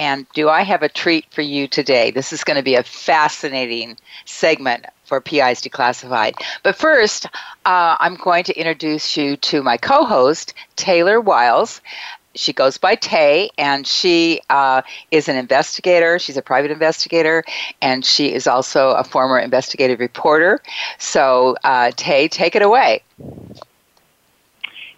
And do I have a treat for you today? This is going to be a fascinating segment for PI's Declassified. But first, uh, I'm going to introduce you to my co host, Taylor Wiles. She goes by Tay, and she uh, is an investigator. She's a private investigator, and she is also a former investigative reporter. So, uh, Tay, take it away.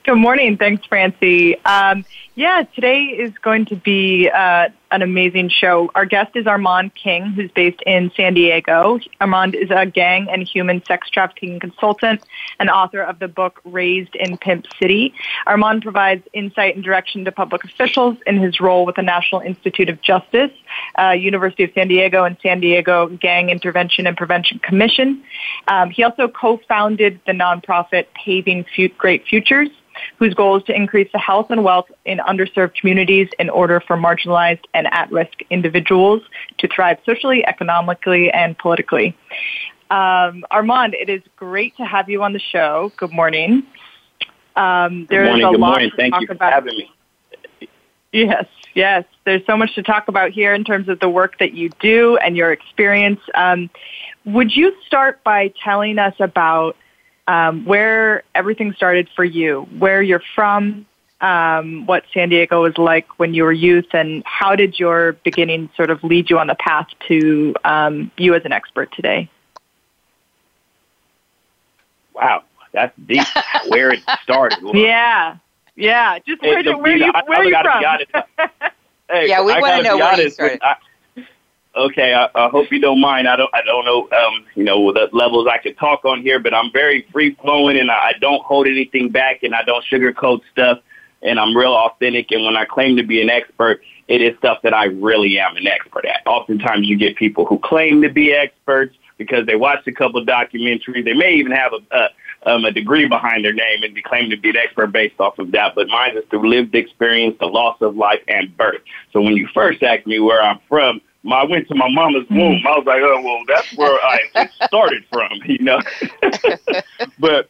Good morning. Thanks, Francie. Um, yeah, today is going to be uh, an amazing show. Our guest is Armand King, who's based in San Diego. Armand is a gang and human sex trafficking consultant and author of the book Raised in Pimp City. Armand provides insight and direction to public officials in his role with the National Institute of Justice, uh, University of San Diego, and San Diego Gang Intervention and Prevention Commission. Um, he also co-founded the nonprofit Paving Great Futures whose goal is to increase the health and wealth in underserved communities in order for marginalized and at-risk individuals to thrive socially, economically, and politically. Um, Armand, it is great to have you on the show. Good morning. Um, there good morning, is a lot morning. to Thank talk about. for having me. Yes, yes. There's so much to talk about here in terms of the work that you do and your experience. Um, would you start by telling us about um, where everything started for you, where you're from, um, what San Diego was like when you were youth, and how did your beginning sort of lead you on the path to um, you as an expert today? Wow, that's deep. where it started. yeah, yeah. Just where, where, you, where are you from? hey, yeah, we want to know where you started. I, Okay, I, I hope you don't mind. I don't, I don't know, um, you know, the levels I could talk on here, but I'm very free flowing and I, I don't hold anything back and I don't sugarcoat stuff and I'm real authentic. And when I claim to be an expert, it is stuff that I really am an expert at. Oftentimes you get people who claim to be experts because they watched a couple of documentaries. They may even have a, a um, a degree behind their name and they claim to be an expert based off of that. But mine is through lived experience, the loss of life, and birth. So when you first asked me where I'm from, I went to my mama's mm-hmm. womb. I was like, oh well, that's where I started from, you know. but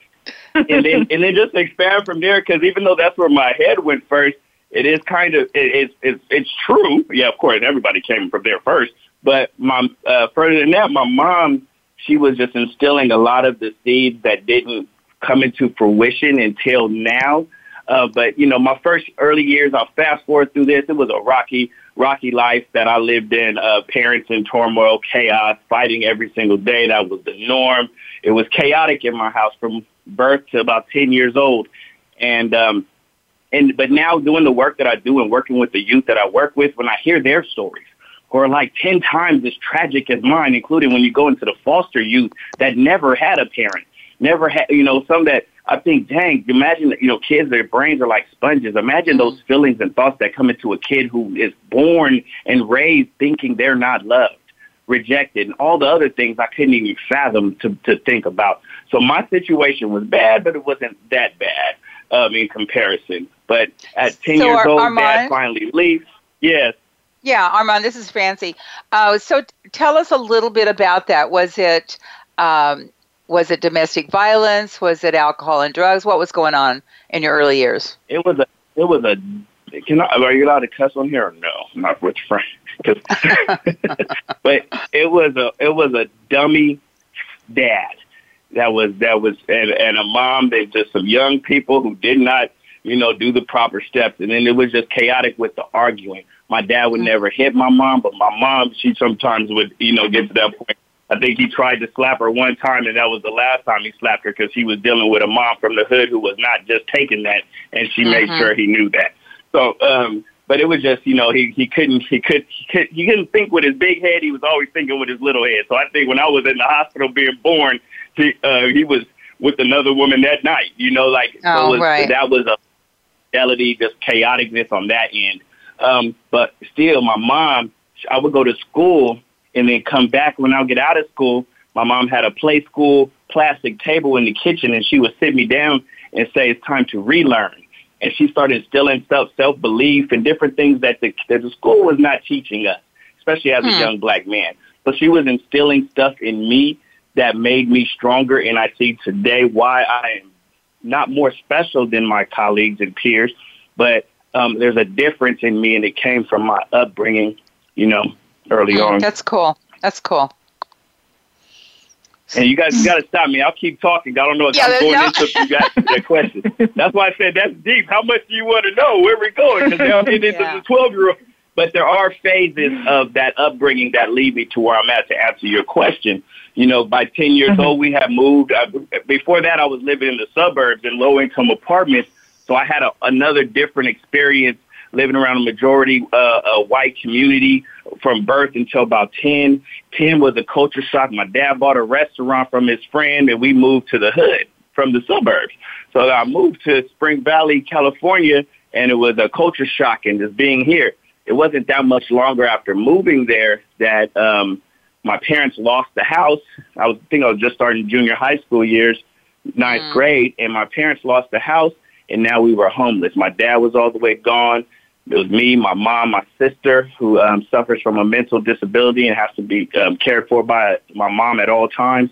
and then and then just expand from there because even though that's where my head went first, it is kind of it, it's it's it's true. Yeah, of course, everybody came from there first. But my uh, further than that, my mom she was just instilling a lot of the seeds that didn't come into fruition until now. Uh, but you know, my first early years, I'll fast forward through this. It was a rocky rocky life that I lived in, uh, parents in turmoil, chaos, fighting every single day. That was the norm. It was chaotic in my house from birth to about 10 years old. And, um, and, but now doing the work that I do and working with the youth that I work with, when I hear their stories, who are like 10 times as tragic as mine, including when you go into the foster youth that never had a parent, never had, you know, some that I think, dang, imagine, you know, kids, their brains are like sponges. Imagine those feelings and thoughts that come into a kid who is born and raised thinking they're not loved, rejected, and all the other things I couldn't even fathom to, to think about. So my situation was bad, but it wasn't that bad um, in comparison. But at 10 so years old, Armand, dad finally leaves. Yes. Yeah, Armand, this is Francie. Uh, so tell us a little bit about that. Was it um, was it domestic violence? Was it alcohol and drugs? What was going on in your early years? It was a. It was a. Can I, are you allowed to cuss on here? Or no, not with Frank. Cause, but it was a. It was a dummy dad. That was that was and, and a mom. They just some young people who did not, you know, do the proper steps, and then it was just chaotic with the arguing. My dad would mm-hmm. never hit my mom, but my mom, she sometimes would, you know, get to that point I think he tried to slap her one time, and that was the last time he slapped her because he was dealing with a mom from the hood who was not just taking that, and she mm-hmm. made sure he knew that. So, um, but it was just you know he he couldn't he could he could he couldn't think with his big head. He was always thinking with his little head. So I think when I was in the hospital being born, he uh, he was with another woman that night. You know, like oh, so was, right. that was a fidelity, just chaoticness on that end. Um, but still, my mom, I would go to school and then come back when I get out of school. My mom had a play school plastic table in the kitchen, and she would sit me down and say, "It's time to relearn." And she started instilling self self belief and different things that the that the school was not teaching us, especially as hmm. a young black man. But she was instilling stuff in me that made me stronger, and I see today why I am not more special than my colleagues and peers, but um, there's a difference in me, and it came from my upbringing, you know, early mm, on. That's cool. That's cool. And you guys got to stop me. I'll keep talking. I don't know if yeah, I'm going no. into you guys the question. That's why I said that's deep. How much do you want to know? Where we're going? Because I'm into yeah. the 12 year old. But there are phases of that upbringing that lead me to where I'm at to answer your question. You know, by 10 years mm-hmm. old, we had moved. Uh, before that, I was living in the suburbs in low income apartments. So I had a, another different experience living around a majority uh, a white community from birth until about 10. 10 was a culture shock. My dad bought a restaurant from his friend and we moved to the hood from the suburbs. So I moved to Spring Valley, California and it was a culture shock and just being here. It wasn't that much longer after moving there that um, my parents lost the house. I was I think I was just starting junior high school years, ninth mm. grade, and my parents lost the house and now we were homeless. My dad was all the way gone. It was me, my mom, my sister, who um, suffers from a mental disability and has to be um, cared for by my mom at all times.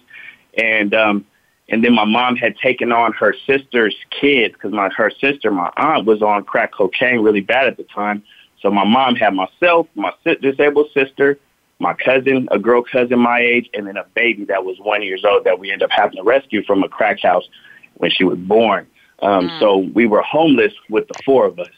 And um, and then my mom had taken on her sister's kids because my her sister, my aunt, was on crack cocaine really bad at the time. So my mom had myself, my disabled sister, my cousin, a girl cousin my age, and then a baby that was one years old that we ended up having to rescue from a crack house when she was born. Um, mm. So we were homeless with the four of us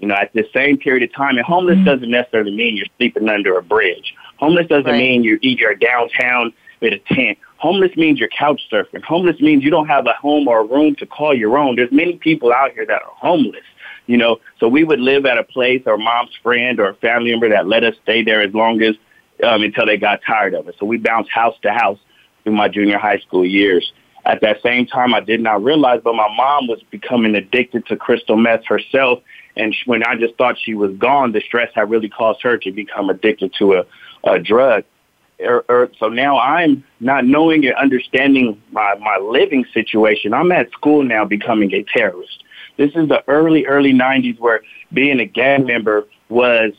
you know, at the same period of time. And homeless mm-hmm. doesn't necessarily mean you're sleeping under a bridge. Homeless doesn't right. mean you're either downtown with a tent. Homeless means you're couch surfing. Homeless means you don't have a home or a room to call your own. There's many people out here that are homeless, you know. So we would live at a place or mom's friend or a family member that let us stay there as long as um, until they got tired of it. So we bounced house to house through my junior high school years. At that same time, I did not realize, but my mom was becoming addicted to crystal meth herself and when I just thought she was gone, the stress had really caused her to become addicted to a, a drug. Er, er, so now I'm not knowing and understanding my, my living situation. I'm at school now becoming a terrorist. This is the early, early 90s where being a gang member was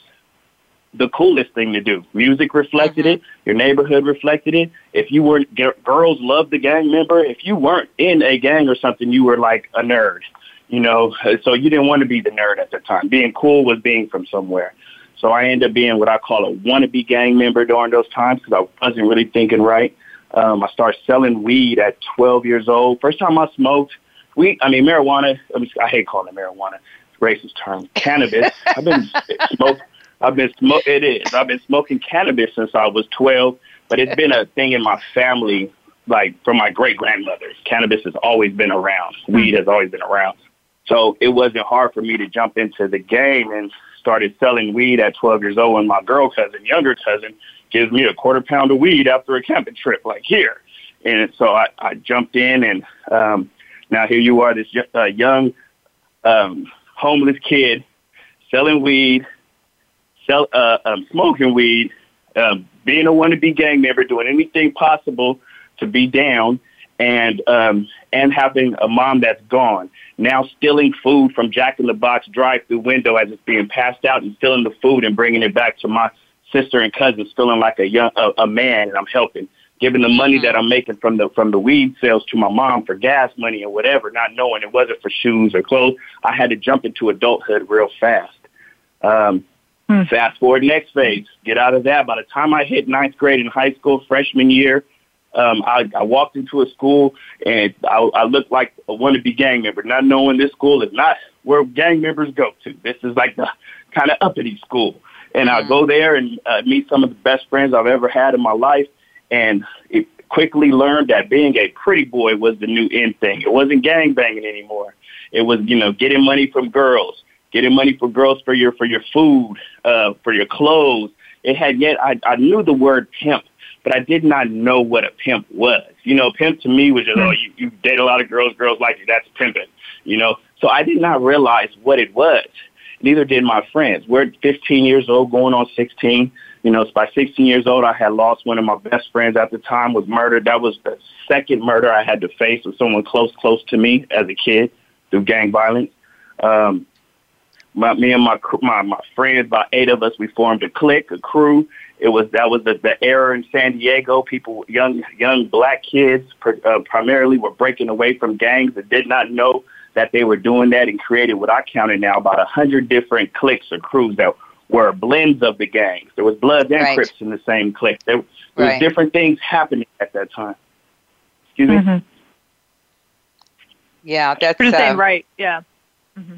the coolest thing to do. Music reflected mm-hmm. it. Your neighborhood reflected it. If you weren't, g- girls loved the gang member. If you weren't in a gang or something, you were like a nerd you know, so you didn't want to be the nerd at the time. Being cool was being from somewhere. So I ended up being what I call a wannabe gang member during those times because I wasn't really thinking right. Um, I started selling weed at 12 years old. First time I smoked weed, I mean marijuana. I, mean, I hate calling it marijuana. It's racist term. Cannabis. I've been smoking. I've been smoke. It is. I've been smoking cannabis since I was 12, but it's been a thing in my family, like from my great grandmother. Cannabis has always been around. Weed has always been around. So it wasn't hard for me to jump into the game and started selling weed at 12 years old. And my girl cousin, younger cousin, gives me a quarter pound of weed after a camping trip, like here. And so I, I jumped in, and um, now here you are, this uh, young um, homeless kid selling weed, sell, uh, um, smoking weed, um, being a wannabe gang member, doing anything possible to be down, and um, and having a mom that's gone. Now stealing food from Jack in the Box drive-through window as it's being passed out and stealing the food and bringing it back to my sister and cousins, feeling like a young a, a man and I'm helping. Giving the money that I'm making from the from the weed sales to my mom for gas money and whatever, not knowing it wasn't for shoes or clothes. I had to jump into adulthood real fast. Um, hmm. Fast forward next phase, get out of that. By the time I hit ninth grade in high school, freshman year, um, I, I walked into a school and I, I looked like a wannabe gang member, not knowing this school is not where gang members go to. This is like the kind of uppity school. And mm-hmm. I go there and uh, meet some of the best friends I've ever had in my life. And it quickly learned that being a pretty boy was the new in thing. It wasn't gang banging anymore. It was, you know, getting money from girls, getting money for girls for your, for your food, uh, for your clothes. It had yet, I, I knew the word pimp but I did not know what a pimp was. You know, pimp to me was just, oh, you, you date a lot of girls, girls like you, that's pimping, you know? So I did not realize what it was. Neither did my friends. We're 15 years old, going on 16. You know, by 16 years old, I had lost one of my best friends at the time was murdered. That was the second murder I had to face with someone close, close to me as a kid through gang violence. Um, my, me and my, my, my friends, about eight of us, we formed a clique, a crew. It was, that was the, the era in San Diego. People, young, young black kids, uh, primarily were breaking away from gangs that did not know that they were doing that and created what I counted now about a hundred different cliques or crews that were blends of the gangs. There was Bloods and right. Crips in the same clique. There, there right. was different things happening at that time. Excuse me. Mm-hmm. Yeah, that's the same. Uh, right. Yeah. Mm-hmm.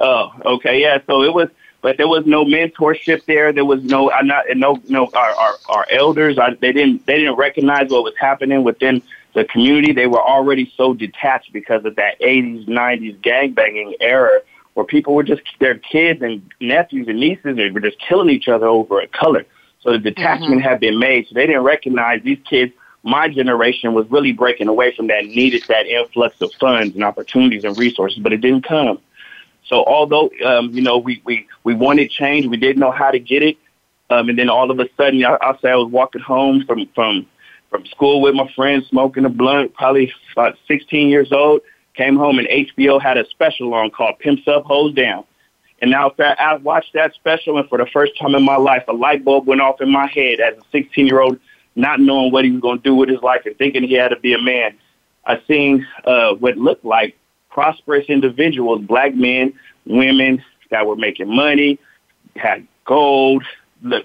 Oh, okay, yeah. So it was, but there was no mentorship there. There was no, I'm not, no, no. Our our, our elders, I, they didn't, they didn't recognize what was happening within the community. They were already so detached because of that 80s, 90s gangbanging era where people were just, their kids and nephews and nieces, they were just killing each other over a color. So the detachment mm-hmm. had been made. So they didn't recognize these kids. My generation was really breaking away from that, needed that influx of funds and opportunities and resources, but it didn't come. So although, um, you know, we, we, we wanted change, we didn't know how to get it. Um, and then all of a sudden, I, I'll say I was walking home from, from from school with my friends, smoking a blunt, probably about 16 years old. Came home and HBO had a special on called Pimps Up, Hoes Down. And now I watched that special, and for the first time in my life, a light bulb went off in my head as a 16 year old, not knowing what he was going to do with his life and thinking he had to be a man. I seen uh, what looked like prosperous individuals, black men, women that were making money, had gold,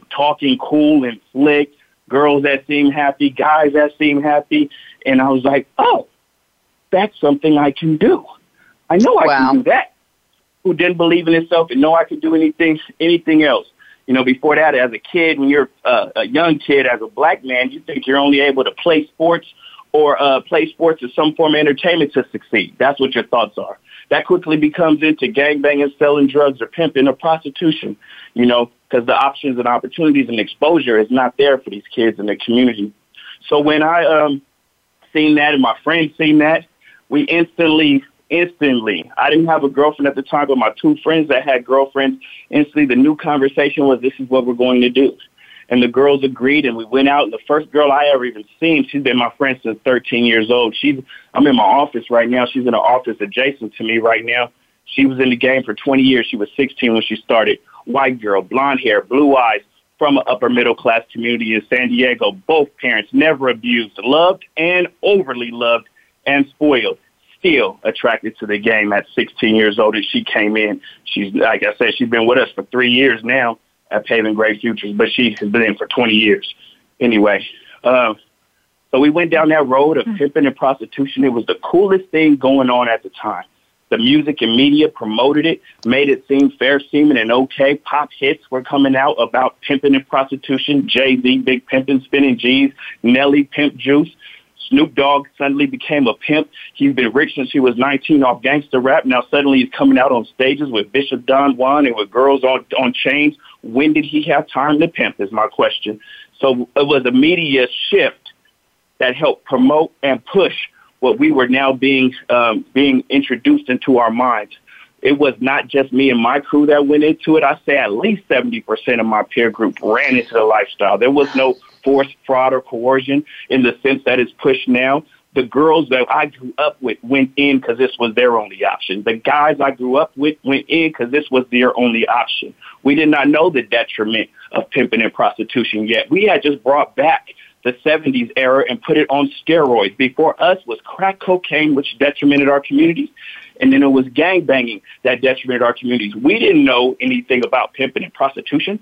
talking cool and slick, girls that seemed happy, guys that seemed happy. And I was like, oh, that's something I can do. I know I wow. can do that. Who didn't believe in himself and know I could do anything, anything else. You know, before that, as a kid, when you're uh, a young kid, as a black man, you think you're only able to play sports or uh, play sports as some form of entertainment to succeed. That's what your thoughts are. That quickly becomes into gangbanging, selling drugs, or pimping, or prostitution. You know, because the options and opportunities and exposure is not there for these kids in the community. So when I um, seen that and my friends seen that, we instantly, instantly, I didn't have a girlfriend at the time, but my two friends that had girlfriends, instantly the new conversation was, this is what we're going to do. And the girls agreed and we went out and the first girl I ever even seen, she's been my friend since 13 years old. She's, I'm in my office right now. She's in an office adjacent to me right now. She was in the game for 20 years. She was 16 when she started white girl, blonde hair, blue eyes, from an upper middle class community in San Diego. Both parents never abused, loved and overly loved and spoiled. Still attracted to the game at 16 years old as she came in. She's, like I said, she's been with us for three years now at Paving Great Futures, but she has been in for 20 years. Anyway, uh, so we went down that road of hmm. pimping and prostitution. It was the coolest thing going on at the time. The music and media promoted it, made it seem fair seeming and okay. Pop hits were coming out about pimping and prostitution. Jay Z, Big Pimpin', Spinning G's, Nelly, Pimp Juice. Snoop Dogg suddenly became a pimp. He's been rich since he was 19 off gangster rap. Now suddenly he's coming out on stages with Bishop Don Juan and with girls on, on chains. When did he have time to pimp is my question. So it was a media shift that helped promote and push what we were now being um, being introduced into our minds. It was not just me and my crew that went into it. I say at least 70% of my peer group ran into the lifestyle. There was no forced fraud or coercion in the sense that it's pushed now. The girls that I grew up with went in because this was their only option. The guys I grew up with went in because this was their only option. We did not know the detriment of pimping and prostitution yet. We had just brought back the 70s era and put it on steroids. Before us was crack cocaine, which detrimented our communities, and then it was gang banging that detrimented our communities. We didn't know anything about pimping and prostitution.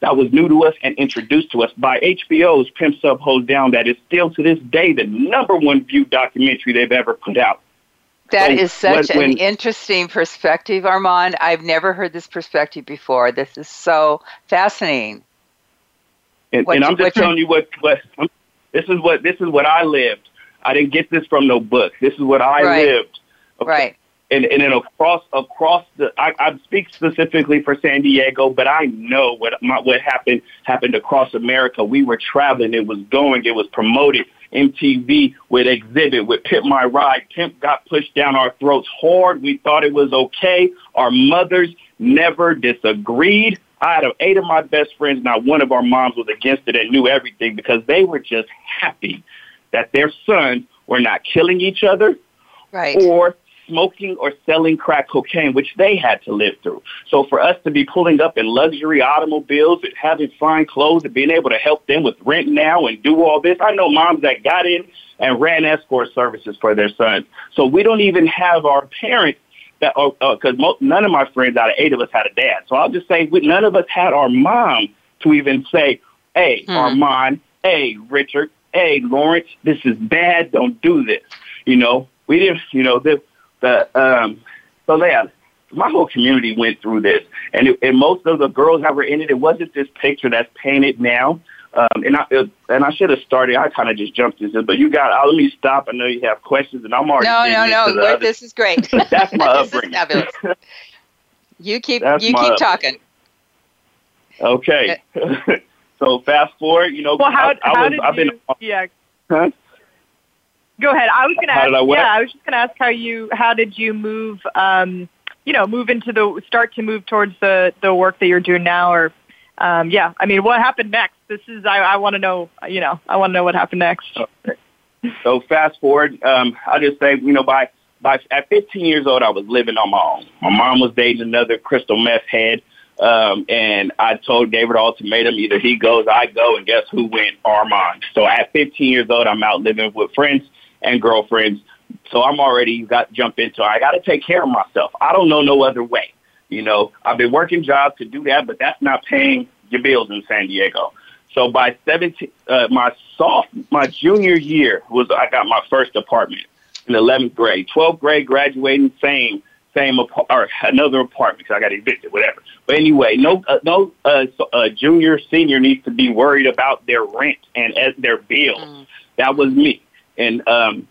That was new to us and introduced to us by HBO's Pimps Up, Hoes Down. That is still to this day the number one viewed documentary they've ever put out. That so is such when, an interesting perspective, Armand. I've never heard this perspective before. This is so fascinating. And, and I'm just telling you what, what this is what this is what I lived. I didn't get this from no book. This is what I right. lived. Okay. Right. And and then across across the I, I speak specifically for San Diego, but I know what my, what happened happened across America. We were traveling. It was going. It was promoted. MTV with Xzibit with Pimp My Ride. Pimp got pushed down our throats hard. We thought it was okay. Our mothers never disagreed. I had eight of my best friends, not one of our moms was against it and knew everything because they were just happy that their sons were not killing each other right. or smoking or selling crack cocaine, which they had to live through. So for us to be pulling up in luxury automobiles and having fine clothes and being able to help them with rent now and do all this, I know moms that got in and ran escort services for their sons. So we don't even have our parents that because uh, none of my friends out of eight of us had a dad. So I'll just say we, none of us had our mom to even say, "Hey, hmm. Armand, hey, Richard, hey, Lawrence, this is bad. Don't do this." You know, we didn't. You know, the the um, so yeah, my whole community went through this, and it, and most of the girls that were in it, it wasn't this picture that's painted now. Um, and I it, and I should have started. I kind of just jumped into it, but you got. Uh, let me stop. I know you have questions, and I'm already. No, no, no. Wait, this is great. that's my upbringing. fabulous. You keep that's you keep talking. Okay. so fast forward. You know, well, how, I, I how was, did I've you, been. Yeah. Huh? Go ahead. I was going to ask. I yeah, I was just going to ask how you. How did you move? Um, you know, move into the start to move towards the the work that you're doing now, or um, yeah. I mean, what happened next? This is. I, I want to know. You know, I want to know what happened next. So fast forward. Um, I'll just say, you know, by by at 15 years old, I was living on my own. My mom was dating another crystal meth head. Um, and I told gave her the ultimatum: either he goes, I go, and guess who went? Armand. So at 15 years old, I'm out living with friends and girlfriends. So I'm already got jump into. I got to take care of myself. I don't know no other way. You know, I've been working jobs to do that, but that's not paying your bills in San Diego. So by 17, uh, my soft, my junior year was I got my first apartment in 11th grade. 12th grade, graduating, same, same or another apartment because I got evicted, whatever. But anyway, no, uh, no, uh, so, uh, junior, senior needs to be worried about their rent and uh, their bills. Mm. That was me. And um,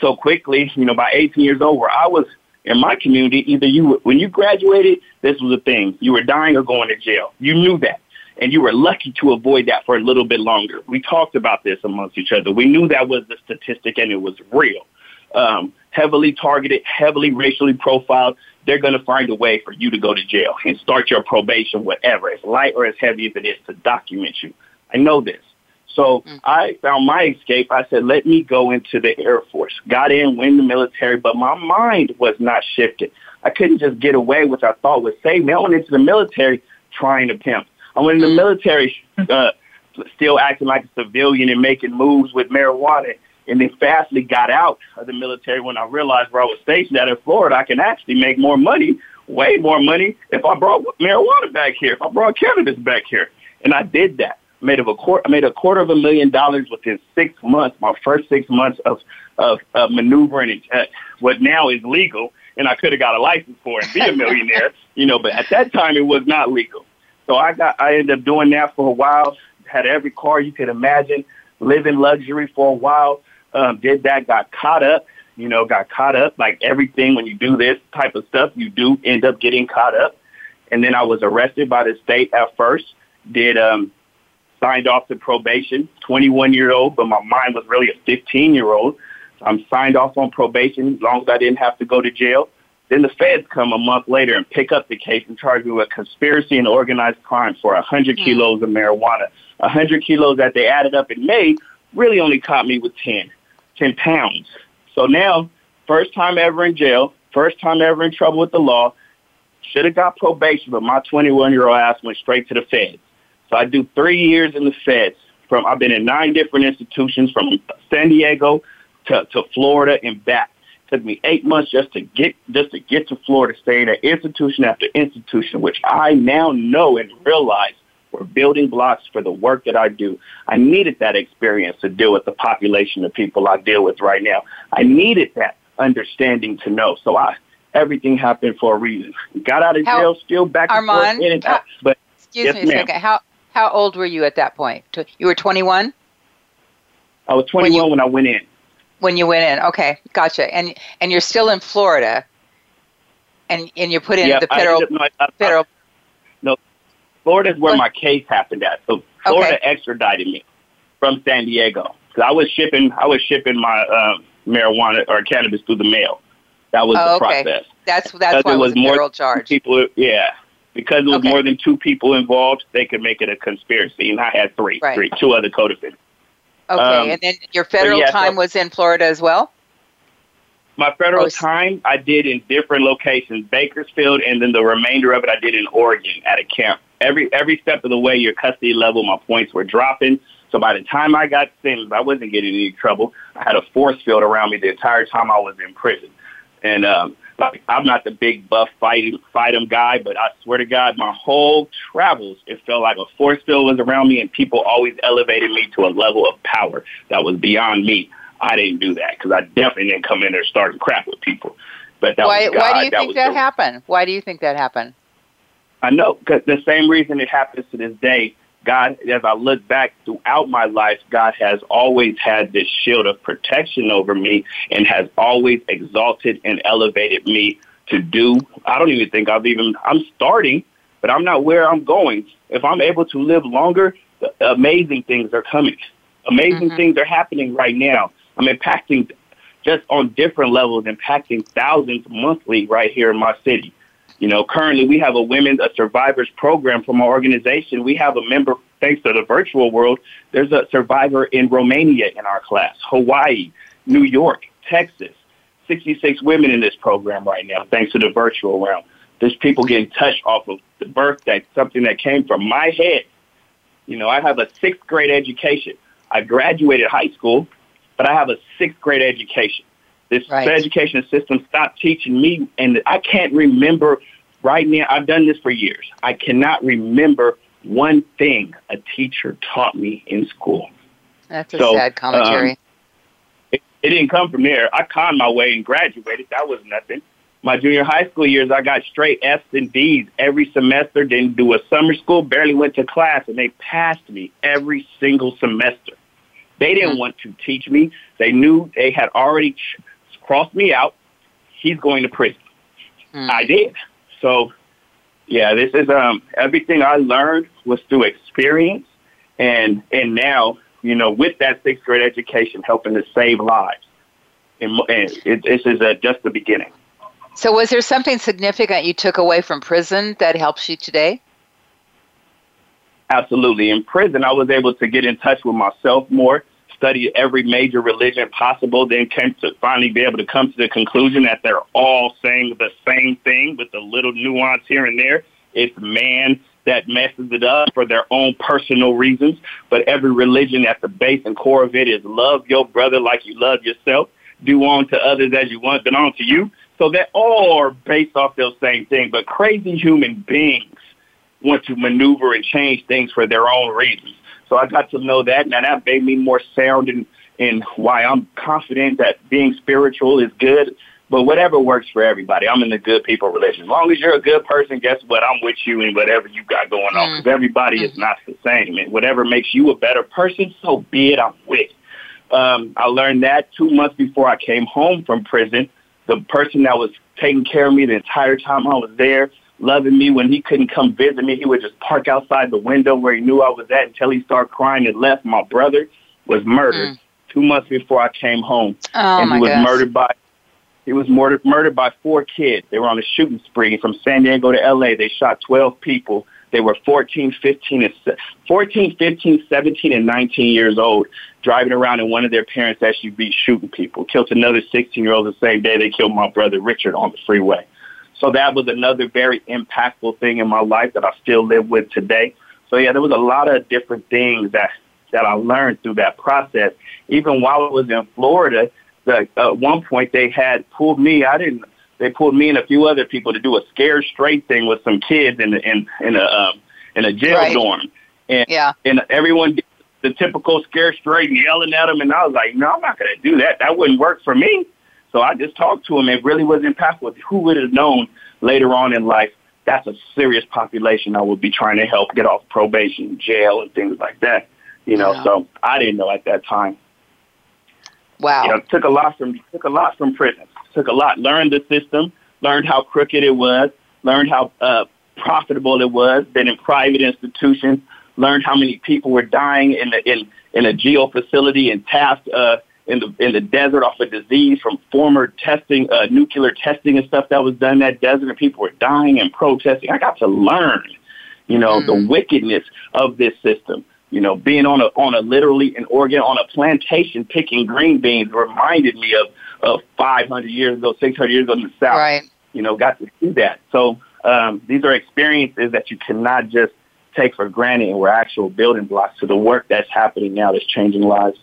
so quickly, you know, by 18 years old, where I was in my community, either you, when you graduated, this was a thing. You were dying or going to jail. You knew that. And you were lucky to avoid that for a little bit longer. We talked about this amongst each other. We knew that was the statistic and it was real. Um, heavily targeted, heavily racially profiled, they're going to find a way for you to go to jail and start your probation, whatever, as light or as heavy as it is, to document you. I know this. So mm-hmm. I found my escape. I said, let me go into the Air Force. Got in, went in the military, but my mind was not shifted. I couldn't just get away, which I thought would save me. I went into the military trying to pimp. I went in the mm. military uh, still acting like a civilian and making moves with marijuana. And then fastly got out of the military when I realized where I was stationed at in Florida, I can actually make more money, way more money, if I brought marijuana back here, if I brought cannabis back here. And I did that made of a quarter, I made a quarter of a million dollars within six months. My first six months of of, of maneuvering uh, what now is legal, and I could have got a license for it and be a millionaire, you know. But at that time, it was not legal. So I got, I ended up doing that for a while. Had every car you could imagine, living luxury for a while. Um, did that, got caught up, you know, got caught up. Like everything when you do this type of stuff, you do end up getting caught up. And then I was arrested by the state at first. Did um, signed off to probation, 21 year old, but my mind was really a 15 year old. I'm signed off on probation as long as I didn't have to go to jail. Then the feds come a month later and pick up the case and charge me with conspiracy and organized crime for 100 mm. kilos of marijuana. 100 kilos that they added up in May really only caught me with 10, 10 pounds. So now, first time ever in jail, first time ever in trouble with the law, should have got probation, but my 21 year old ass went straight to the feds. So I do three years in the feds. From I've been in nine different institutions from San Diego to, to Florida and back. It took me eight months just to get just to get to Florida, staying at institution after institution, which I now know and realize were building blocks for the work that I do. I needed that experience to deal with the population of people I deal with right now. I needed that understanding to know. So I everything happened for a reason. Got out of jail, still back and Armand, forth in and out. But excuse yes, me a ma'am. second. How how old were you at that point? You were 21? I was 21 when, you, when I went in. When you went in, okay, gotcha. And and you're still in Florida, and and you put in the federal I, no, I, federal. no, Florida is where what? my case happened at. So Florida okay. extradited me from San Diego. cuz I was shipping I was shipping my um, marijuana or cannabis through the mail. That was oh, the okay. process. That's that's why it was, was a federal charge. People, yeah, because it was okay. more than two people involved, they could make it a conspiracy, and I had three, right. three, two other co-defendants. Okay, um, and then your federal yeah, time so, was in Florida as well. My federal oh, time I did in different locations, Bakersfield, and then the remainder of it I did in Oregon at a camp. Every every step of the way, your custody level, my points were dropping. So by the time I got sentenced, I wasn't getting any trouble. I had a force field around me the entire time I was in prison. And um, like, I'm not the big buff fighting fight 'em guy, but I swear to God, my whole travels, it felt like a force field was around me, and people always elevated me to a level of power that was beyond me. I didn't do that because I definitely didn't come in there starting crap with people. But that why, was God. why do you that think that happened? Why do you think that happened? I know because the same reason it happens to this day. God, as I look back throughout my life, God has always had this shield of protection over me and has always exalted and elevated me to do. I don't even think I've even, I'm starting, but I'm not where I'm going. If I'm able to live longer, amazing things are coming. Amazing mm-hmm. things are happening right now. I'm impacting just on different levels, impacting thousands monthly right here in my city. You know, currently we have a women's a survivors program from our organization. We have a member, thanks to the virtual world, there's a survivor in Romania in our class, Hawaii, New York, Texas. 66 women in this program right now, thanks to the virtual realm. There's people getting touched off of the birth. birthday, something that came from my head. You know, I have a sixth grade education. I graduated high school, but I have a sixth grade education. This right. education system stopped teaching me, and I can't remember right now. I've done this for years. I cannot remember one thing a teacher taught me in school. That's a so, sad commentary. Um, it, it didn't come from there. I conned my way and graduated. That was nothing. My junior high school years, I got straight F's and D's every semester. Didn't do a summer school. Barely went to class, and they passed me every single semester. They didn't mm-hmm. want to teach me. They knew they had already crossed me out. He's going to prison. Mm. I did. So, yeah, this is um everything I learned was through experience, and and now you know with that sixth grade education, helping to save lives, and, and it, this is uh, just the beginning. So, was there something significant you took away from prison that helps you today? Absolutely. In prison, I was able to get in touch with myself more studied every major religion possible, then came to finally be able to come to the conclusion that they're all saying the same thing with a little nuance here and there. It's man that messes it up for their own personal reasons, but every religion at the base and core of it is love your brother like you love yourself, do on to others as you want done on to you. So they all are based off those same thing, but crazy human beings want to maneuver and change things for their own reasons. So I got to know that. Now that made me more sound in, in why I'm confident that being spiritual is good. But whatever works for everybody. I'm in the good people religion. As long as you're a good person, guess what? I'm with you in whatever you got going on. Because mm. everybody is not the same. And whatever makes you a better person, so be it. I'm with. Um, I learned that two months before I came home from prison. The person that was taking care of me the entire time I was there loving me. When he couldn't come visit me, he would just park outside the window where he knew I was at until he started crying and left. My brother was murdered mm. two months before I came home, oh, and he was gosh. murdered by he was murdered murdered by four kids. They were on a shooting spree from San Diego to L.A. They shot 12 people. They were 14, 15, and 14, 15, 17, and 19 years old, driving around in one of their parents' SUVs shooting people. Killed another 16 year old the same day they killed my brother Richard on the freeway. So that was another very impactful thing in my life that I still live with today. So yeah, there was a lot of different things that that I learned through that process. Even while I was in Florida, the, at one point they had pulled me. I didn't. They pulled me and a few other people to do a scared straight thing with some kids in in in a um, in a jail right. dorm, and yeah. and everyone did the typical scare straight and yelling at them, and I was like, no, I'm not going to do that. That wouldn't work for me. So I just talked to him. It really was impactful. Who would have known later on in life that's a serious population I would be trying to help get off probation, jail, and things like that. You know, so I didn't know at that time. Wow. You know, took a lot from took a lot from prison. Took a lot. Learned the system. Learned how crooked it was. Learned how uh, profitable it was. Been in private institutions. Learned how many people were dying in the, in in a jail facility and Taft, uh, in the in the desert off a disease from former testing, uh, nuclear testing and stuff that was done in that desert, and people were dying and protesting. I got to learn, you know, mm. the wickedness of this system. You know, being on a on a literally in Oregon on a plantation picking green beans reminded me of of 500 years ago, 600 years ago in the South. Right. You know, got to see that. So um, these are experiences that you cannot just take for granted, and we're actual building blocks to the work that's happening now that's changing lives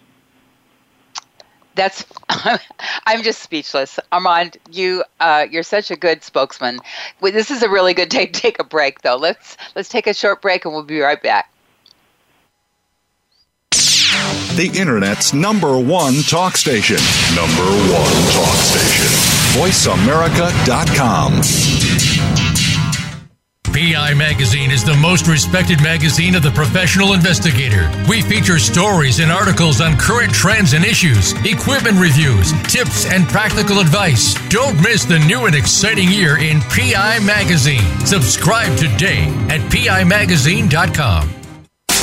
that's i'm just speechless. Armand you uh, you're such a good spokesman. This is a really good day to take a break though. Let's let's take a short break and we'll be right back. The internet's number one talk station. Number one talk station. Voiceamerica.com PI Magazine is the most respected magazine of the professional investigator. We feature stories and articles on current trends and issues, equipment reviews, tips, and practical advice. Don't miss the new and exciting year in PI Magazine. Subscribe today at PIMagazine.com.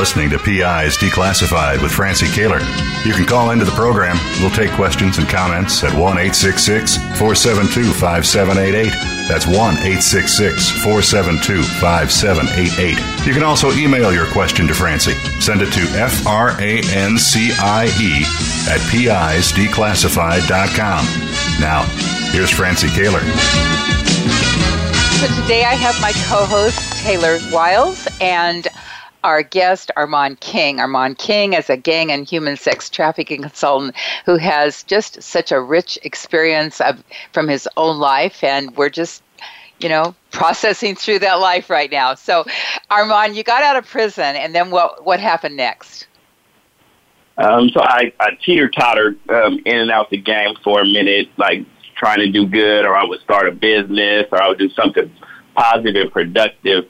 listening to PIs Declassified with Francie Koehler. You can call into the program. We'll take questions and comments at 1 866 472 5788. That's 1 866 472 5788. You can also email your question to Francie. Send it to F R A N C I E at pisdeclassified.com. Now, here's Francie Koehler. So today I have my co host, Taylor Wiles, and our guest, Armand King. Armand King is a gang and human sex trafficking consultant who has just such a rich experience of, from his own life, and we're just, you know, processing through that life right now. So, Armand, you got out of prison, and then what, what happened next? Um, so I, I teeter tottered um, in and out the game for a minute, like trying to do good, or I would start a business, or I would do something positive, productive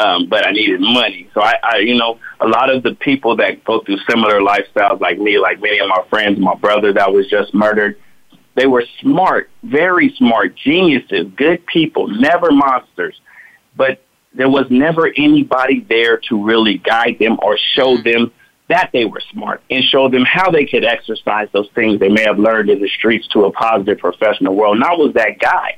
um, but I needed money. So I, I, you know, a lot of the people that go through similar lifestyles like me, like many of my friends, my brother that was just murdered, they were smart, very smart, geniuses, good people, never monsters. But there was never anybody there to really guide them or show mm-hmm. them that they were smart and show them how they could exercise those things they may have learned in the streets to a positive professional world. And I was that guy.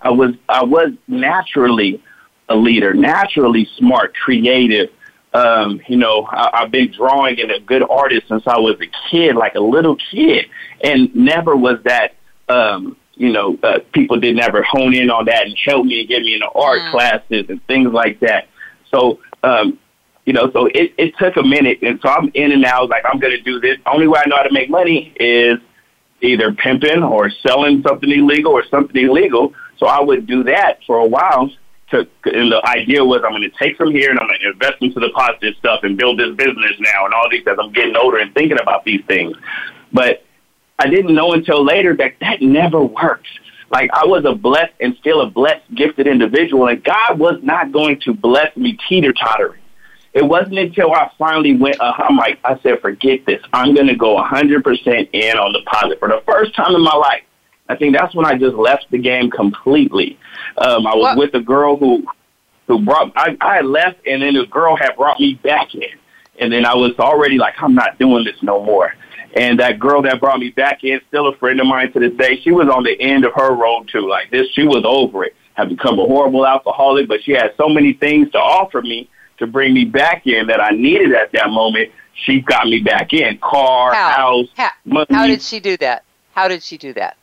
I was I was naturally a leader, naturally smart, creative. Um, you know, I, I've been drawing and a good artist since I was a kid, like a little kid, and never was that. Um, you know, uh, people didn't ever hone in on that and help me and get me into art mm. classes and things like that. So, um, you know, so it, it took a minute, and so I'm in and out. Like I'm going to do this. Only way I know how to make money is either pimping or selling something illegal or something illegal. So I would do that for a while to, and the idea was I'm going to take from here and I'm going to invest into the positive stuff and build this business now and all these as I'm getting older and thinking about these things. But I didn't know until later that that never works. Like I was a blessed and still a blessed, gifted individual, and God was not going to bless me teeter tottering. it wasn't until I finally went, uh, I'm like, I said, forget this. I'm going to go 100% in on deposit for the first time in my life. I think that's when I just left the game completely. Um, I was what? with a girl who who brought I, I left, and then the girl had brought me back in, and then I was already like, I'm not doing this no more. And that girl that brought me back in, still a friend of mine to this day, she was on the end of her road too. Like this, she was over it. Had become a horrible alcoholic, but she had so many things to offer me to bring me back in that I needed at that moment. She got me back in. Car, How? house, How? money. How did she do that? How did she do that?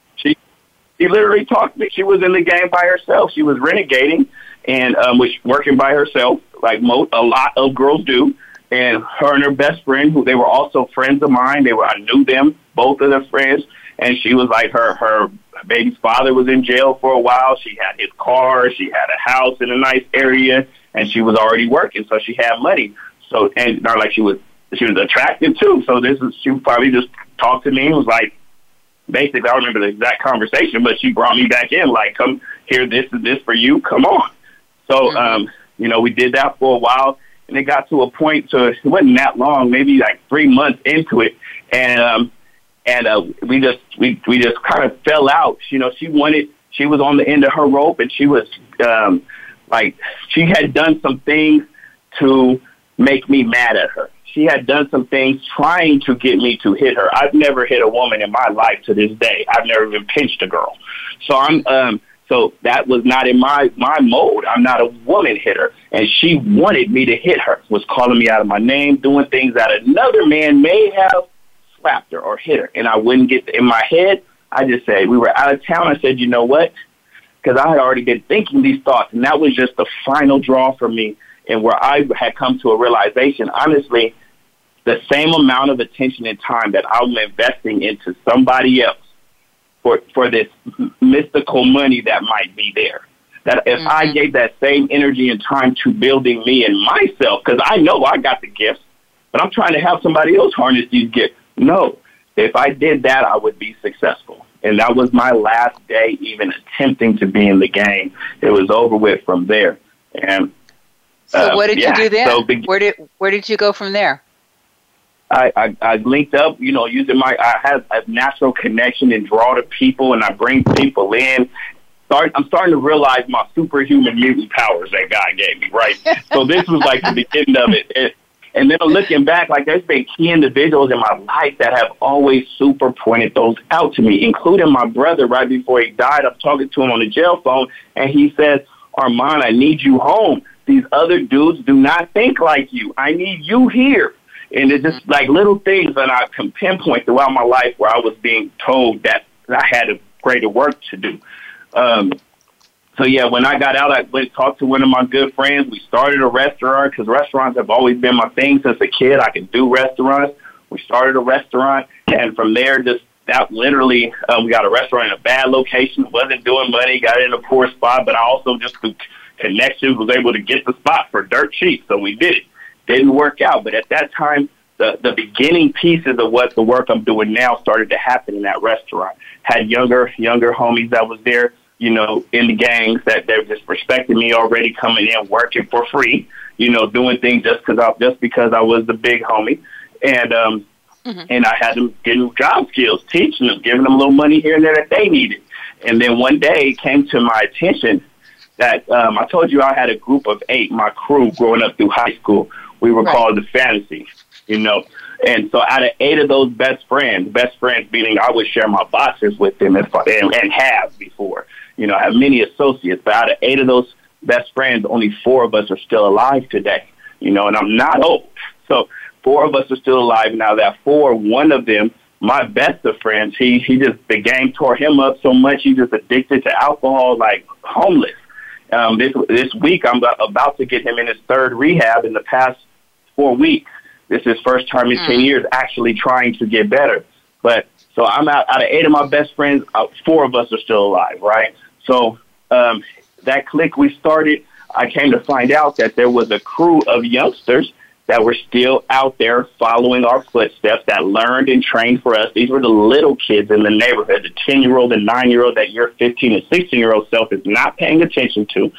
She literally talked to me. She was in the game by herself. She was renegading and um, was working by herself, like most a lot of girls do. And her and her best friend, who they were also friends of mine, they were I knew them, both of their friends. And she was like her her baby's father was in jail for a while. She had his car. She had a house in a nice area, and she was already working, so she had money. So and not like she was she was attractive too. So this is she probably just talked to me and was like, basically I don't remember the exact conversation, but she brought me back in like, come here, this is this for you, come on. So mm-hmm. um, you know, we did that for a while, and it got to a point. So it wasn't that long, maybe like three months into it, and um, and uh, we just we we just kind of fell out. You know, she wanted she was on the end of her rope, and she was um, like she had done some things to make me mad at her. She had done some things trying to get me to hit her. I've never hit a woman in my life to this day. I've never even pinched a girl. So I'm um so that was not in my my mode. I'm not a woman hitter, and she wanted me to hit her. Was calling me out of my name, doing things that another man may have slapped her or hit her, and I wouldn't get in my head. I just said we were out of town. I said, you know what? Because I had already been thinking these thoughts, and that was just the final draw for me, and where I had come to a realization. Honestly, the same amount of attention and time that I'm investing into somebody else for for this mystical money that might be there. That if mm-hmm. I gave that same energy and time to building me and myself, because I know I got the gifts, but I'm trying to have somebody else harness these gifts. No, if I did that, I would be successful. And that was my last day even attempting to be in the game. It was over with from there. And so, uh, what did yeah, you do then? So be- where did where did you go from there? I, I, I linked up, you know, using my, I have a natural connection and draw to people and I bring people in. Start, I'm starting to realize my superhuman mutant powers that God gave me, right? so this was like the beginning of it. it. And then looking back, like there's been key individuals in my life that have always super pointed those out to me, including my brother right before he died. I'm talking to him on the jail phone and he says, Armand, I need you home. These other dudes do not think like you. I need you here. And it's just like little things that I can pinpoint throughout my life where I was being told that I had a greater work to do. Um, so yeah, when I got out, I went talked to one of my good friends. We started a restaurant because restaurants have always been my thing since a kid. I could do restaurants. We started a restaurant, and from there, just that literally, um, we got a restaurant in a bad location. wasn't doing money. Got in a poor spot, but I also just through connections was able to get the spot for dirt cheap. So we did it didn't work out. But at that time, the, the beginning pieces of what the work I'm doing now started to happen in that restaurant. Had younger, younger homies that was there, you know, in the gangs that they just respected me already coming in, working for free, you know, doing things just because I, just because I was the big homie. And, um, mm-hmm. and I had them getting job skills, teaching them, giving them a little money here and there that they needed. And then one day it came to my attention that um, I told you I had a group of eight, my crew growing up through high school we were right. called the fantasy, you know. And so out of eight of those best friends, best friends meaning I would share my boxers with them and, and have before, you know, I have many associates, but out of eight of those best friends, only four of us are still alive today, you know, and I'm not old. So four of us are still alive. Now that four, one of them, my best of friends, he, he just, the game tore him up so much. He just addicted to alcohol, like homeless. Um, this, this week, I'm about to get him in his third rehab in the past four weeks. This is first time in mm. 10 years actually trying to get better. But so I'm out, out of eight of my best friends, uh, four of us are still alive, right? So um, that clique we started, I came to find out that there was a crew of youngsters that were still out there following our footsteps that learned and trained for us. These were the little kids in the neighborhood, the 10 year old and 9 year old that your 15 and 16 year old self is not paying attention to.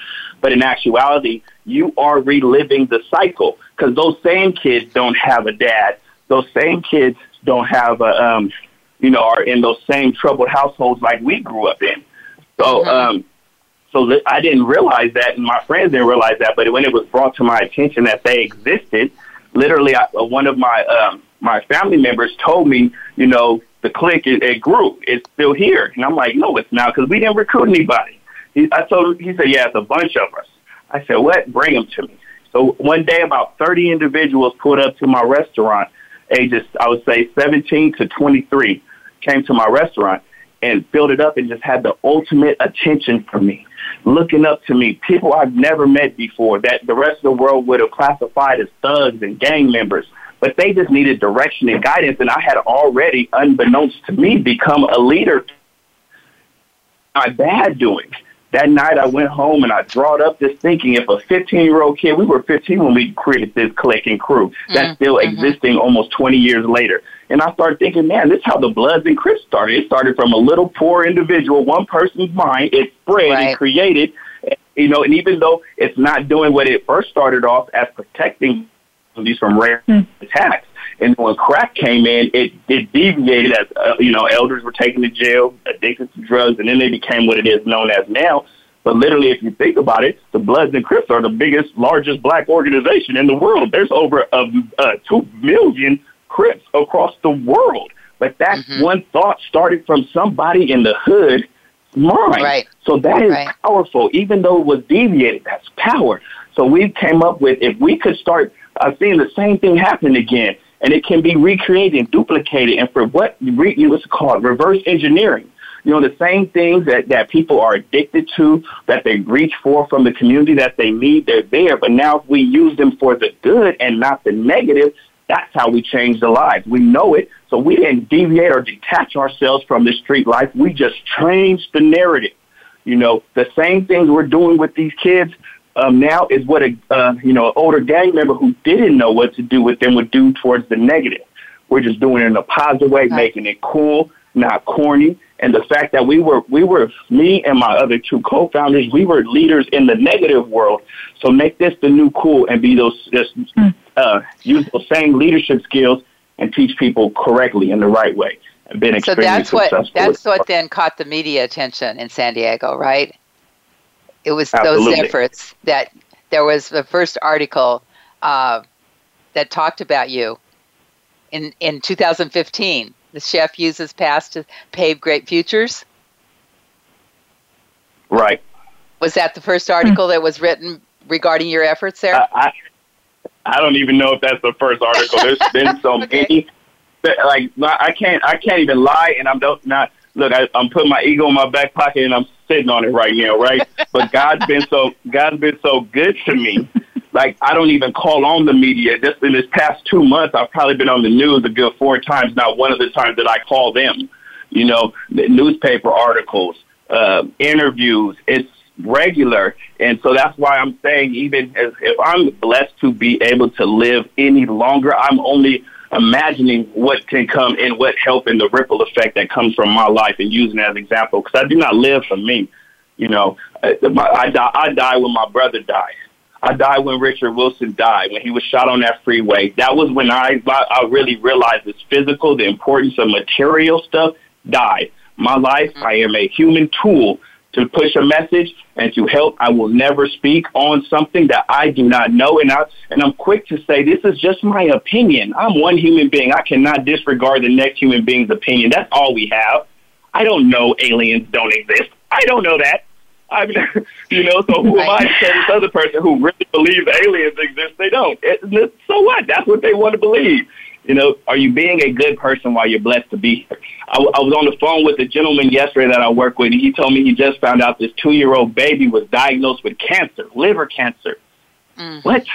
But in actuality, you are reliving the cycle because those same kids don't have a dad. Those same kids don't have a, um, you know, are in those same troubled households like we grew up in. So, mm-hmm. um, so I didn't realize that, and my friends didn't realize that. But when it was brought to my attention that they existed, literally, I, one of my um, my family members told me, you know, the clique it, it grew. It's still here, and I'm like, no, it's not because we didn't recruit anybody. He, I told he said, yeah, it's a bunch of us. I said, what? Bring them to me. So one day, about 30 individuals pulled up to my restaurant, ages I would say 17 to 23, came to my restaurant and filled it up and just had the ultimate attention for me, looking up to me, people I've never met before that the rest of the world would have classified as thugs and gang members but they just needed direction and guidance. And I had already, unbeknownst to me, become a leader. My bad doing. That night I went home and I drawed up this thinking if a 15 year old kid, we were 15 when we created this clique and crew that's mm-hmm. still mm-hmm. existing almost 20 years later. And I started thinking, man, this is how the Bloods and Crips started. It started from a little poor individual, one person's mind. It spread right. and created, you know, and even though it's not doing what it first started off as protecting these from rare mm. attacks. And when crack came in, it, it deviated as, uh, you know, elders were taken to jail, addicted to drugs, and then they became what it is known as now. But literally, if you think about it, the Bloods and Crips are the biggest, largest black organization in the world. There's over a, uh, 2 million Crips across the world. But that mm-hmm. one thought started from somebody in the hood mind. Right. So that is right. powerful. Even though it was deviated, that's power. So we came up with if we could start I've seen the same thing happen again, and it can be recreated and duplicated. And for what re, what's called reverse engineering. You know, the same things that, that people are addicted to, that they reach for from the community that they need, they're there. But now if we use them for the good and not the negative, that's how we change the lives. We know it, so we didn't deviate or detach ourselves from the street life. We just changed the narrative. You know, the same things we're doing with these kids, um, now is what a uh, you know an older gang member who didn't know what to do with them would do towards the negative. We're just doing it in a positive way, right. making it cool, not corny. And the fact that we were we were me and my other two co-founders, we were leaders in the negative world. So make this the new cool and be those just hmm. uh, use those same leadership skills and teach people correctly in the right way. And been so that's what that's what then caught the media attention in San Diego, right? It was Absolutely. those efforts that there was the first article uh, that talked about you in in 2015. The chef uses past to pave great futures. Right. Was that the first article that was written regarding your efforts there? I, I, I don't even know if that's the first article. There's been so okay. many. Like I can't I can't even lie, and I'm not look. I, I'm putting my ego in my back pocket, and I'm sitting on it right now, right? but God's been so God's been so good to me. Like I don't even call on the media. Just in this past two months, I've probably been on the news a good four times. Not one of the times that I call them. You know, newspaper articles, uh, interviews. It's regular, and so that's why I'm saying even as if I'm blessed to be able to live any longer, I'm only imagining what can come and what help in the ripple effect that comes from my life and using it as an example because I do not live for me. You know, uh, I, I, die, I die when my brother died. I died when Richard Wilson died, when he was shot on that freeway. That was when I, I really realized this physical, the importance of material stuff died. My life, mm. I am a human tool to push a message and to help. I will never speak on something that I do not know. And I, and I'm quick to say, this is just my opinion. I'm one human being. I cannot disregard the next human being's opinion. That's all we have. I don't know aliens don't exist. I don't know that. I mean, you know, so who am I to tell this other person who really believes aliens exist? They don't. It, so what? That's what they want to believe. You know, are you being a good person while you're blessed to be here? I, I was on the phone with a gentleman yesterday that I work with. And he told me he just found out this two-year-old baby was diagnosed with cancer, liver cancer. Mm. What?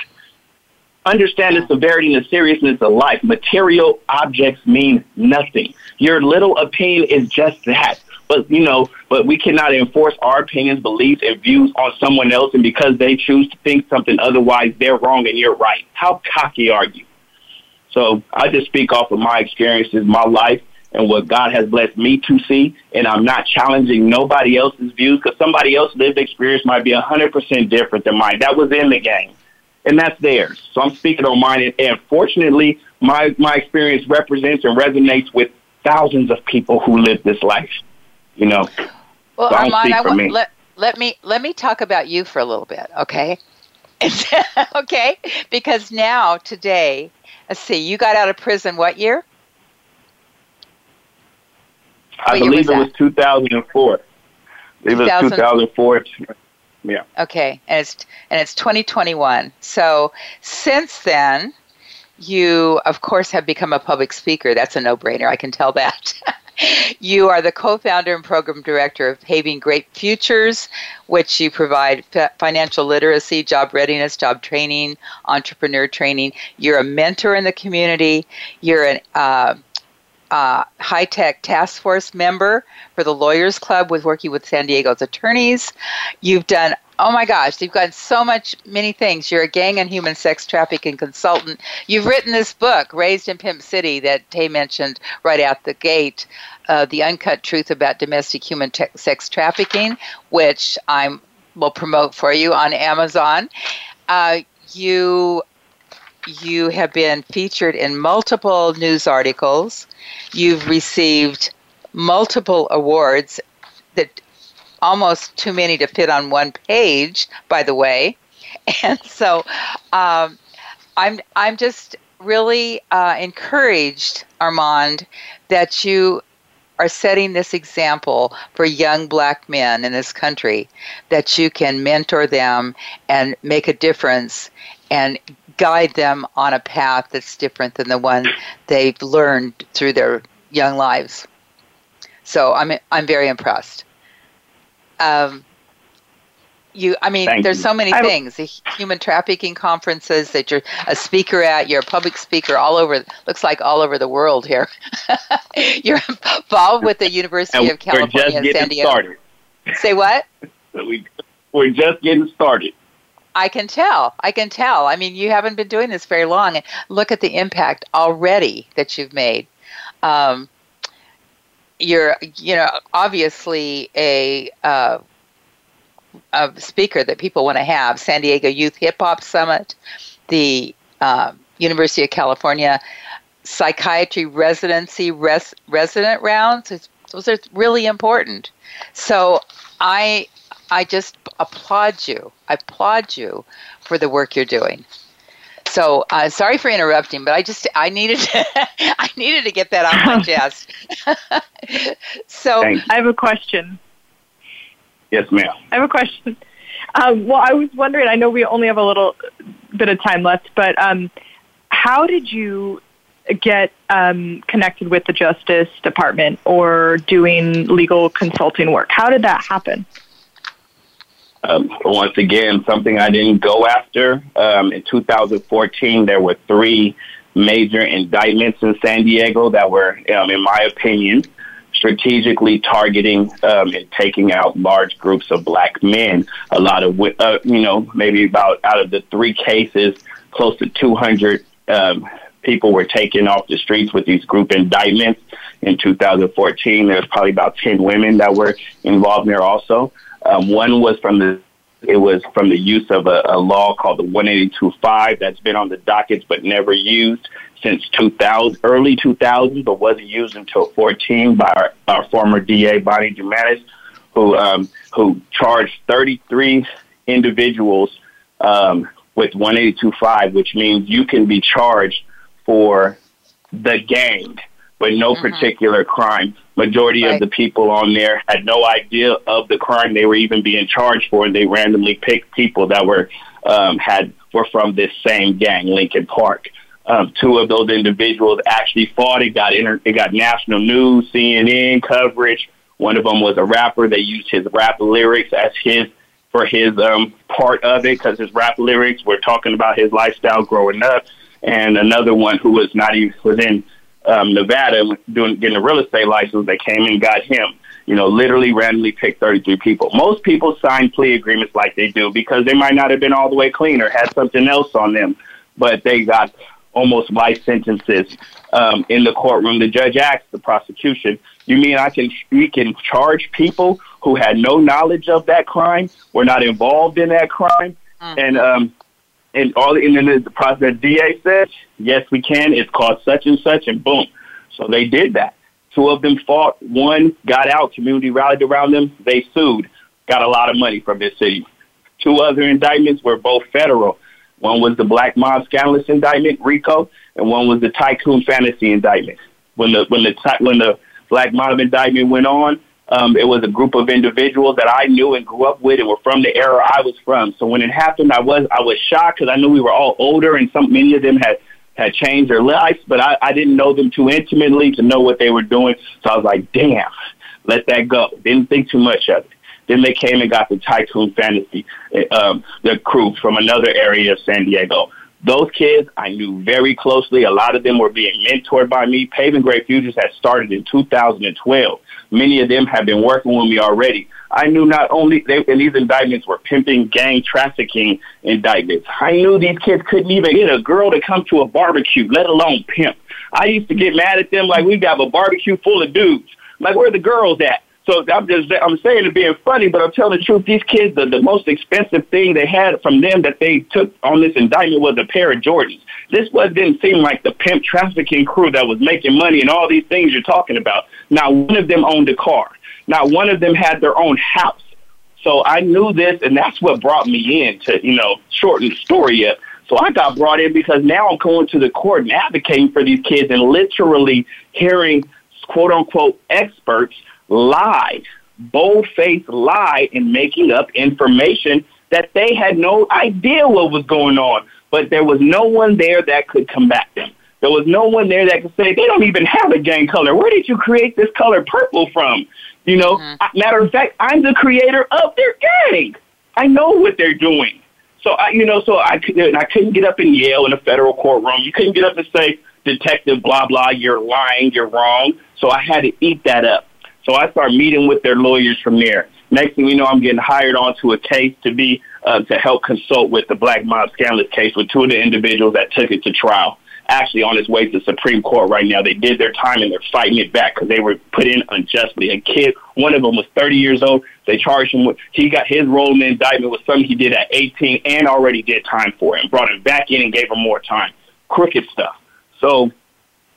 Understand the severity and the seriousness of life. Material objects mean nothing. Your little opinion is just that. But you know, but we cannot enforce our opinions, beliefs, and views on someone else, and because they choose to think something otherwise, they're wrong and you're right. How cocky are you? So I just speak off of my experiences, my life, and what God has blessed me to see. And I'm not challenging nobody else's views because somebody else's lived experience might be 100% different than mine. That was in the game. and that's theirs. So I'm speaking on mine, and, and fortunately, my my experience represents and resonates with thousands of people who live this life. You know. Well, so Armand, I want, let let me let me talk about you for a little bit, okay? okay, because now today, let's see, you got out of prison what year? I what believe was it was 2004. I believe 2000? it was 2004. Yeah. Okay, and it's and it's 2021. So since then, you of course have become a public speaker. That's a no-brainer. I can tell that. you are the co-founder and program director of Paving Great Futures, which you provide financial literacy, job readiness, job training, entrepreneur training. You're a mentor in the community. You're an uh, uh, high tech task force member for the Lawyers Club with working with San Diego's attorneys. You've done Oh my gosh, you've got so much, many things. You're a gang and human sex trafficking consultant. You've written this book, Raised in Pimp City, that Tay mentioned right out the gate, uh, The Uncut Truth About Domestic Human te- Sex Trafficking, which I will promote for you on Amazon. Uh, you you have been featured in multiple news articles. You've received multiple awards that almost too many to fit on one page, by the way. And so um, I'm I'm just really uh, encouraged, Armand, that you are setting this example for young black men in this country that you can mentor them and make a difference and guide them on a path that's different than the one they've learned through their young lives. So I'm I'm very impressed. Um, you, I mean, Thank there's you. so many I, things. The human trafficking conferences that you're a speaker at. You're a public speaker all over. Looks like all over the world here. you're involved with the University of California, San Diego. Started. Say what? we, we're just getting started. I can tell. I can tell. I mean, you haven't been doing this very long, and look at the impact already that you've made. Um, you're, you know, obviously a, uh, a speaker that people want to have. San Diego Youth Hip Hop Summit, the uh, University of California Psychiatry Residency res- Resident Rounds. those are really important. So I I just applaud you. I applaud you for the work you're doing. So uh, sorry for interrupting, but I just I needed to, I needed to get that off my chest. so I have a question. Yes, ma'am. I have a question. Um, well, I was wondering. I know we only have a little bit of time left, but um, how did you get um, connected with the Justice Department or doing legal consulting work? How did that happen? Um, once again, something I didn't go after. Um, in 2014, there were three major indictments in San Diego that were, um, in my opinion, strategically targeting um, and taking out large groups of black men. A lot of, uh, you know, maybe about out of the three cases, close to 200 um, people were taken off the streets with these group indictments. In 2014, there's probably about 10 women that were involved there also. Um, one was from the it was from the use of a, a law called the 182.5 that's been on the dockets but never used since 2000, early 2000, but wasn't used until 14 by our, our former DA Bonnie Dumanis, who um, who charged 33 individuals um, with 182.5, which means you can be charged for the gang, but no mm-hmm. particular crime. Majority right. of the people on there had no idea of the crime they were even being charged for, and they randomly picked people that were um, had were from this same gang, Lincoln Park. Um, two of those individuals actually fought. It got inter- it got national news, CNN coverage. One of them was a rapper. They used his rap lyrics as his for his um, part of it because his rap lyrics were talking about his lifestyle growing up. And another one who was not even was in um, Nevada doing getting a real estate license. They came and got him. You know, literally randomly picked 33 people. Most people sign plea agreements like they do because they might not have been all the way clean or had something else on them, but they got almost life sentences um, in the courtroom. The judge asked the prosecution, "You mean I can we can charge people who had no knowledge of that crime, were not involved in that crime, mm-hmm. and um, and all the, and then the process the DA said, yes, we can. It's called such and such, and boom. So they did that. Two of them fought. One got out. Community rallied around them. They sued. Got a lot of money from this city. Two other indictments were both federal. One was the Black Mob Skanless indictment, RICO, and one was the Tycoon Fantasy indictment. When the when the when the Black Mob indictment went on, um, it was a group of individuals that I knew and grew up with and were from the era I was from. So when it happened, I was I was shocked because I knew we were all older and some many of them had had changed their lives, but I, I didn't know them too intimately to know what they were doing. So I was like, damn, let that go. Didn't think too much of it. Then they came and got the Tycoon Fantasy, um, the crew from another area of San Diego. Those kids I knew very closely. A lot of them were being mentored by me. Paving Great Futures had started in 2012. Many of them have been working with me already. I knew not only they, and these indictments were pimping, gang trafficking indictments. I knew these kids couldn't even get a girl to come to a barbecue, let alone pimp. I used to get mad at them like we got a barbecue full of dudes. Like where the girls at? So I'm just I'm saying it being funny, but I'm telling the truth. These kids, the, the most expensive thing they had from them that they took on this indictment was a pair of Jordans. This was didn't seem like the pimp trafficking crew that was making money and all these things you're talking about. Not one of them owned a car. Not one of them had their own house. So I knew this, and that's what brought me in to you know shorten the story up. So I got brought in because now I'm going to the court and advocating for these kids and literally hearing quote unquote experts lied, bold-faced lie in making up information that they had no idea what was going on. But there was no one there that could combat them. There was no one there that could say, they don't even have a gang color. Where did you create this color purple from? You know, mm-hmm. matter of fact, I'm the creator of their gang. I know what they're doing. So I, you know, so I couldn't, I couldn't get up and yell in a federal courtroom. You couldn't get up and say, detective, blah, blah, you're lying, you're wrong. So I had to eat that up. So I start meeting with their lawyers from there. Next thing you know, I'm getting hired onto a case to be uh, to help consult with the Black Mob Skanless case with two of the individuals that took it to trial. Actually, on its way to the Supreme Court right now, they did their time and they're fighting it back because they were put in unjustly. A kid, one of them was 30 years old. They charged him with he got his role in the indictment was something he did at 18 and already did time for him. Brought him back in and gave him more time. Crooked stuff. So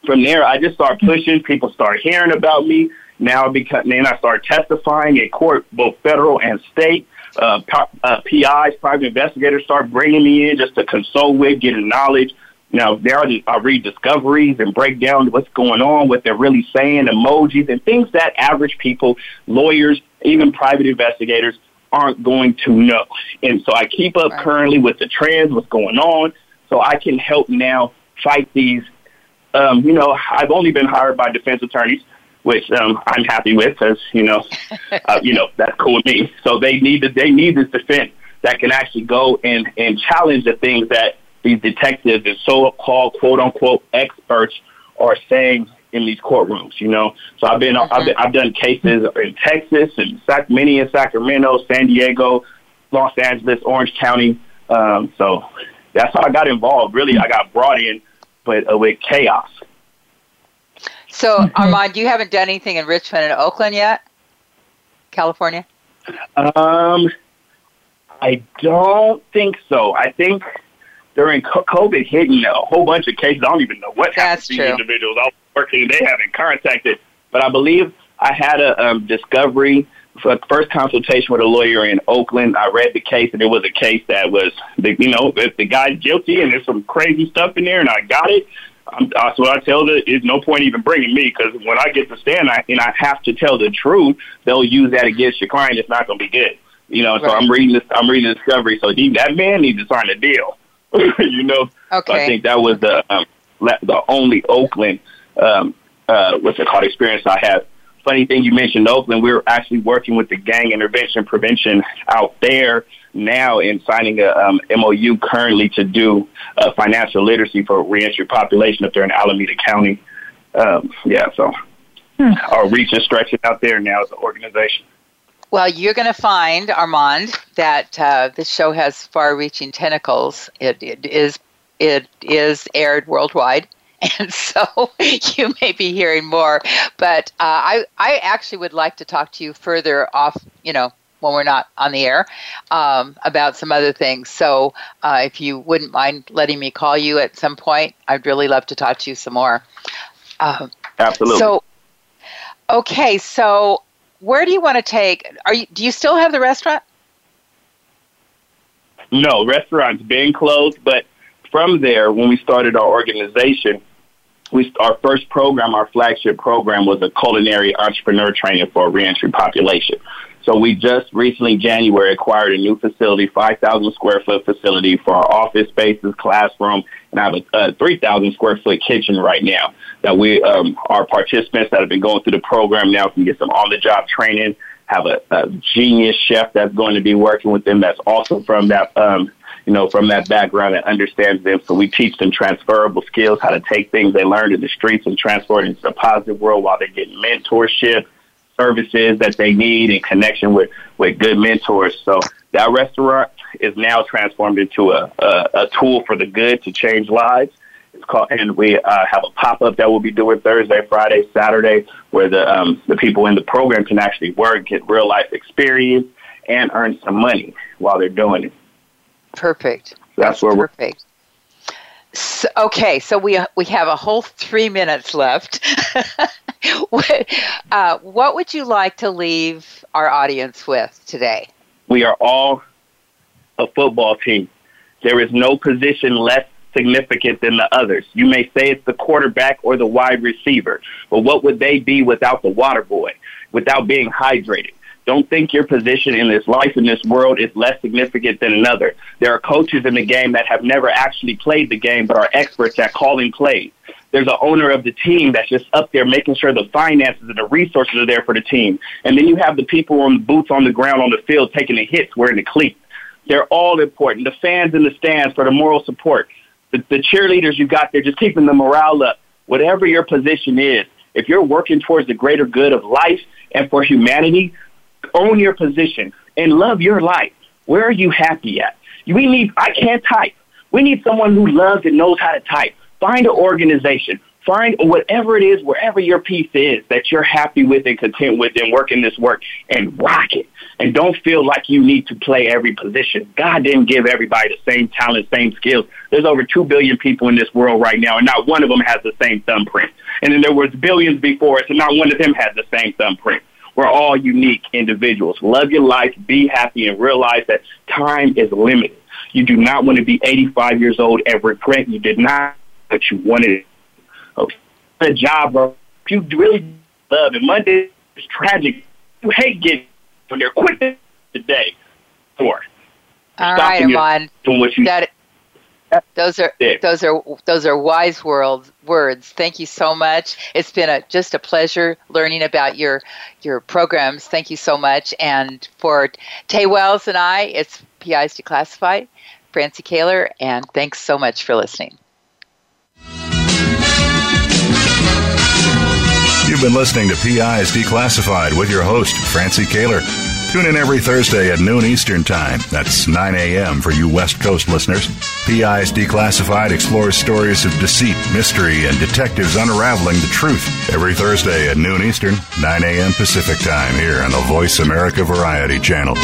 from there, I just started pushing. People started hearing about me. Now, because then I started testifying in court, both federal and state. Uh, uh, PIs, private investigators, start bringing me in just to consult with, getting knowledge. Now, there are I read discoveries and break down what's going on, what they're really saying, emojis, and things that average people, lawyers, even private investigators aren't going to know. And so I keep up right. currently with the trends, what's going on, so I can help now fight these. Um, you know, I've only been hired by defense attorneys which um, I'm happy with because you know, uh, you know that's cool with me. So they need to, they need this defense that can actually go and and challenge the things that these detectives and so-called quote unquote experts are saying in these courtrooms. You know, so I've been mm-hmm. I've, been, I've done cases in Texas and Sac- many in Sacramento, San Diego, Los Angeles, Orange County. Um, so that's how I got involved. Really, I got brought in, but uh, with chaos. So, mm-hmm. Armand, you haven't done anything in Richmond and Oakland yet, California? Um, I don't think so. I think during COVID hitting a whole bunch of cases, I don't even know what happened to these individuals I was working. They haven't contacted, but I believe I had a um, discovery for first consultation with a lawyer in Oakland. I read the case, and it was a case that was, the, you know, if the guy's guilty and there's some crazy stuff in there, and I got it. I'm, that's what I tell the. There's no point even bringing me because when I get to stand I, and I have to tell the truth, they'll use that against your client. It's not going to be good. You know, right. so I'm reading this. I'm reading the discovery. So he, that man needs to sign a deal. you know. Okay. So I think that was the um, the only Oakland um, uh, what's it called experience I have. Funny thing you mentioned Oakland. We are actually working with the gang intervention prevention out there now in signing a um, MOU currently to do uh, financial literacy for reentry population up there in Alameda County. Um, yeah, so hmm. our reach is stretching out there now as an organization. Well, you're going to find, Armand, that uh, this show has far-reaching tentacles. It, it is it is aired worldwide, and so you may be hearing more. But uh, I I actually would like to talk to you further off, you know, when we're not on the air um, about some other things. So uh, if you wouldn't mind letting me call you at some point, I'd really love to talk to you some more. Uh, Absolutely. So, okay, so where do you want to take? Are you? Do you still have the restaurant? No, restaurant's been closed, but from there, when we started our organization, we our first program, our flagship program, was a culinary entrepreneur training for a reentry population. So we just recently, January, acquired a new facility, 5,000 square foot facility for our office spaces, classroom, and I have a, a 3,000 square foot kitchen right now that we, um, our participants that have been going through the program now can get some on the job training, have a, a genius chef that's going to be working with them that's also from that, um, you know, from that background that understands them. So we teach them transferable skills, how to take things they learned in the streets and transfer it into a positive world while they're getting mentorship, services that they need in connection with, with good mentors. So that restaurant is now transformed into a, a, a tool for the good to change lives. It's called, and we uh, have a pop up that we'll be doing Thursday, Friday, Saturday, where the um, the people in the program can actually work, get real life experience, and earn some money while they're doing it. Perfect. So that's, that's where perfect. So, okay, so we we have a whole three minutes left. uh, what would you like to leave our audience with today? We are all a football team. There is no position less significant than the others. You may say it's the quarterback or the wide receiver, but what would they be without the water boy, without being hydrated? Don't think your position in this life in this world is less significant than another. There are coaches in the game that have never actually played the game but are experts at calling plays. There's an owner of the team that's just up there making sure the finances and the resources are there for the team. And then you have the people on the boots on the ground on the field taking the hits wearing the cleats. They're all important. The fans in the stands for the moral support. The, the cheerleaders you got there just keeping the morale up. Whatever your position is, if you're working towards the greater good of life and for humanity, own your position and love your life. Where are you happy at? We need, I can't type. We need someone who loves and knows how to type. Find an organization. Find whatever it is, wherever your piece is that you're happy with and content with and working this work and rock it. And don't feel like you need to play every position. God didn't give everybody the same talent, same skills. There's over 2 billion people in this world right now, and not one of them has the same thumbprint. And then there was billions before us, and not one of them has the same thumbprint. We're all unique individuals. Love your life, be happy, and realize that time is limited. You do not want to be 85 years old and regret you did not what you wanted. Okay. A job, bro. If you really love it, Monday is tragic. You hate getting when they're quitting today. For all right, Armand. That, those are those are those are wise world words. Thank you so much. It's been a just a pleasure learning about your your programs. Thank you so much. And for Tay Wells and I, it's PIs Declassified, Francie Koehler, and thanks so much for listening. You've been listening to PIs Declassified with your host, Francie Koehler. Tune in every Thursday at noon Eastern Time. That's 9 a.m. for you West Coast listeners. PI's Declassified explores stories of deceit, mystery, and detectives unraveling the truth. Every Thursday at noon Eastern, 9 a.m. Pacific Time here on the Voice America Variety Channel.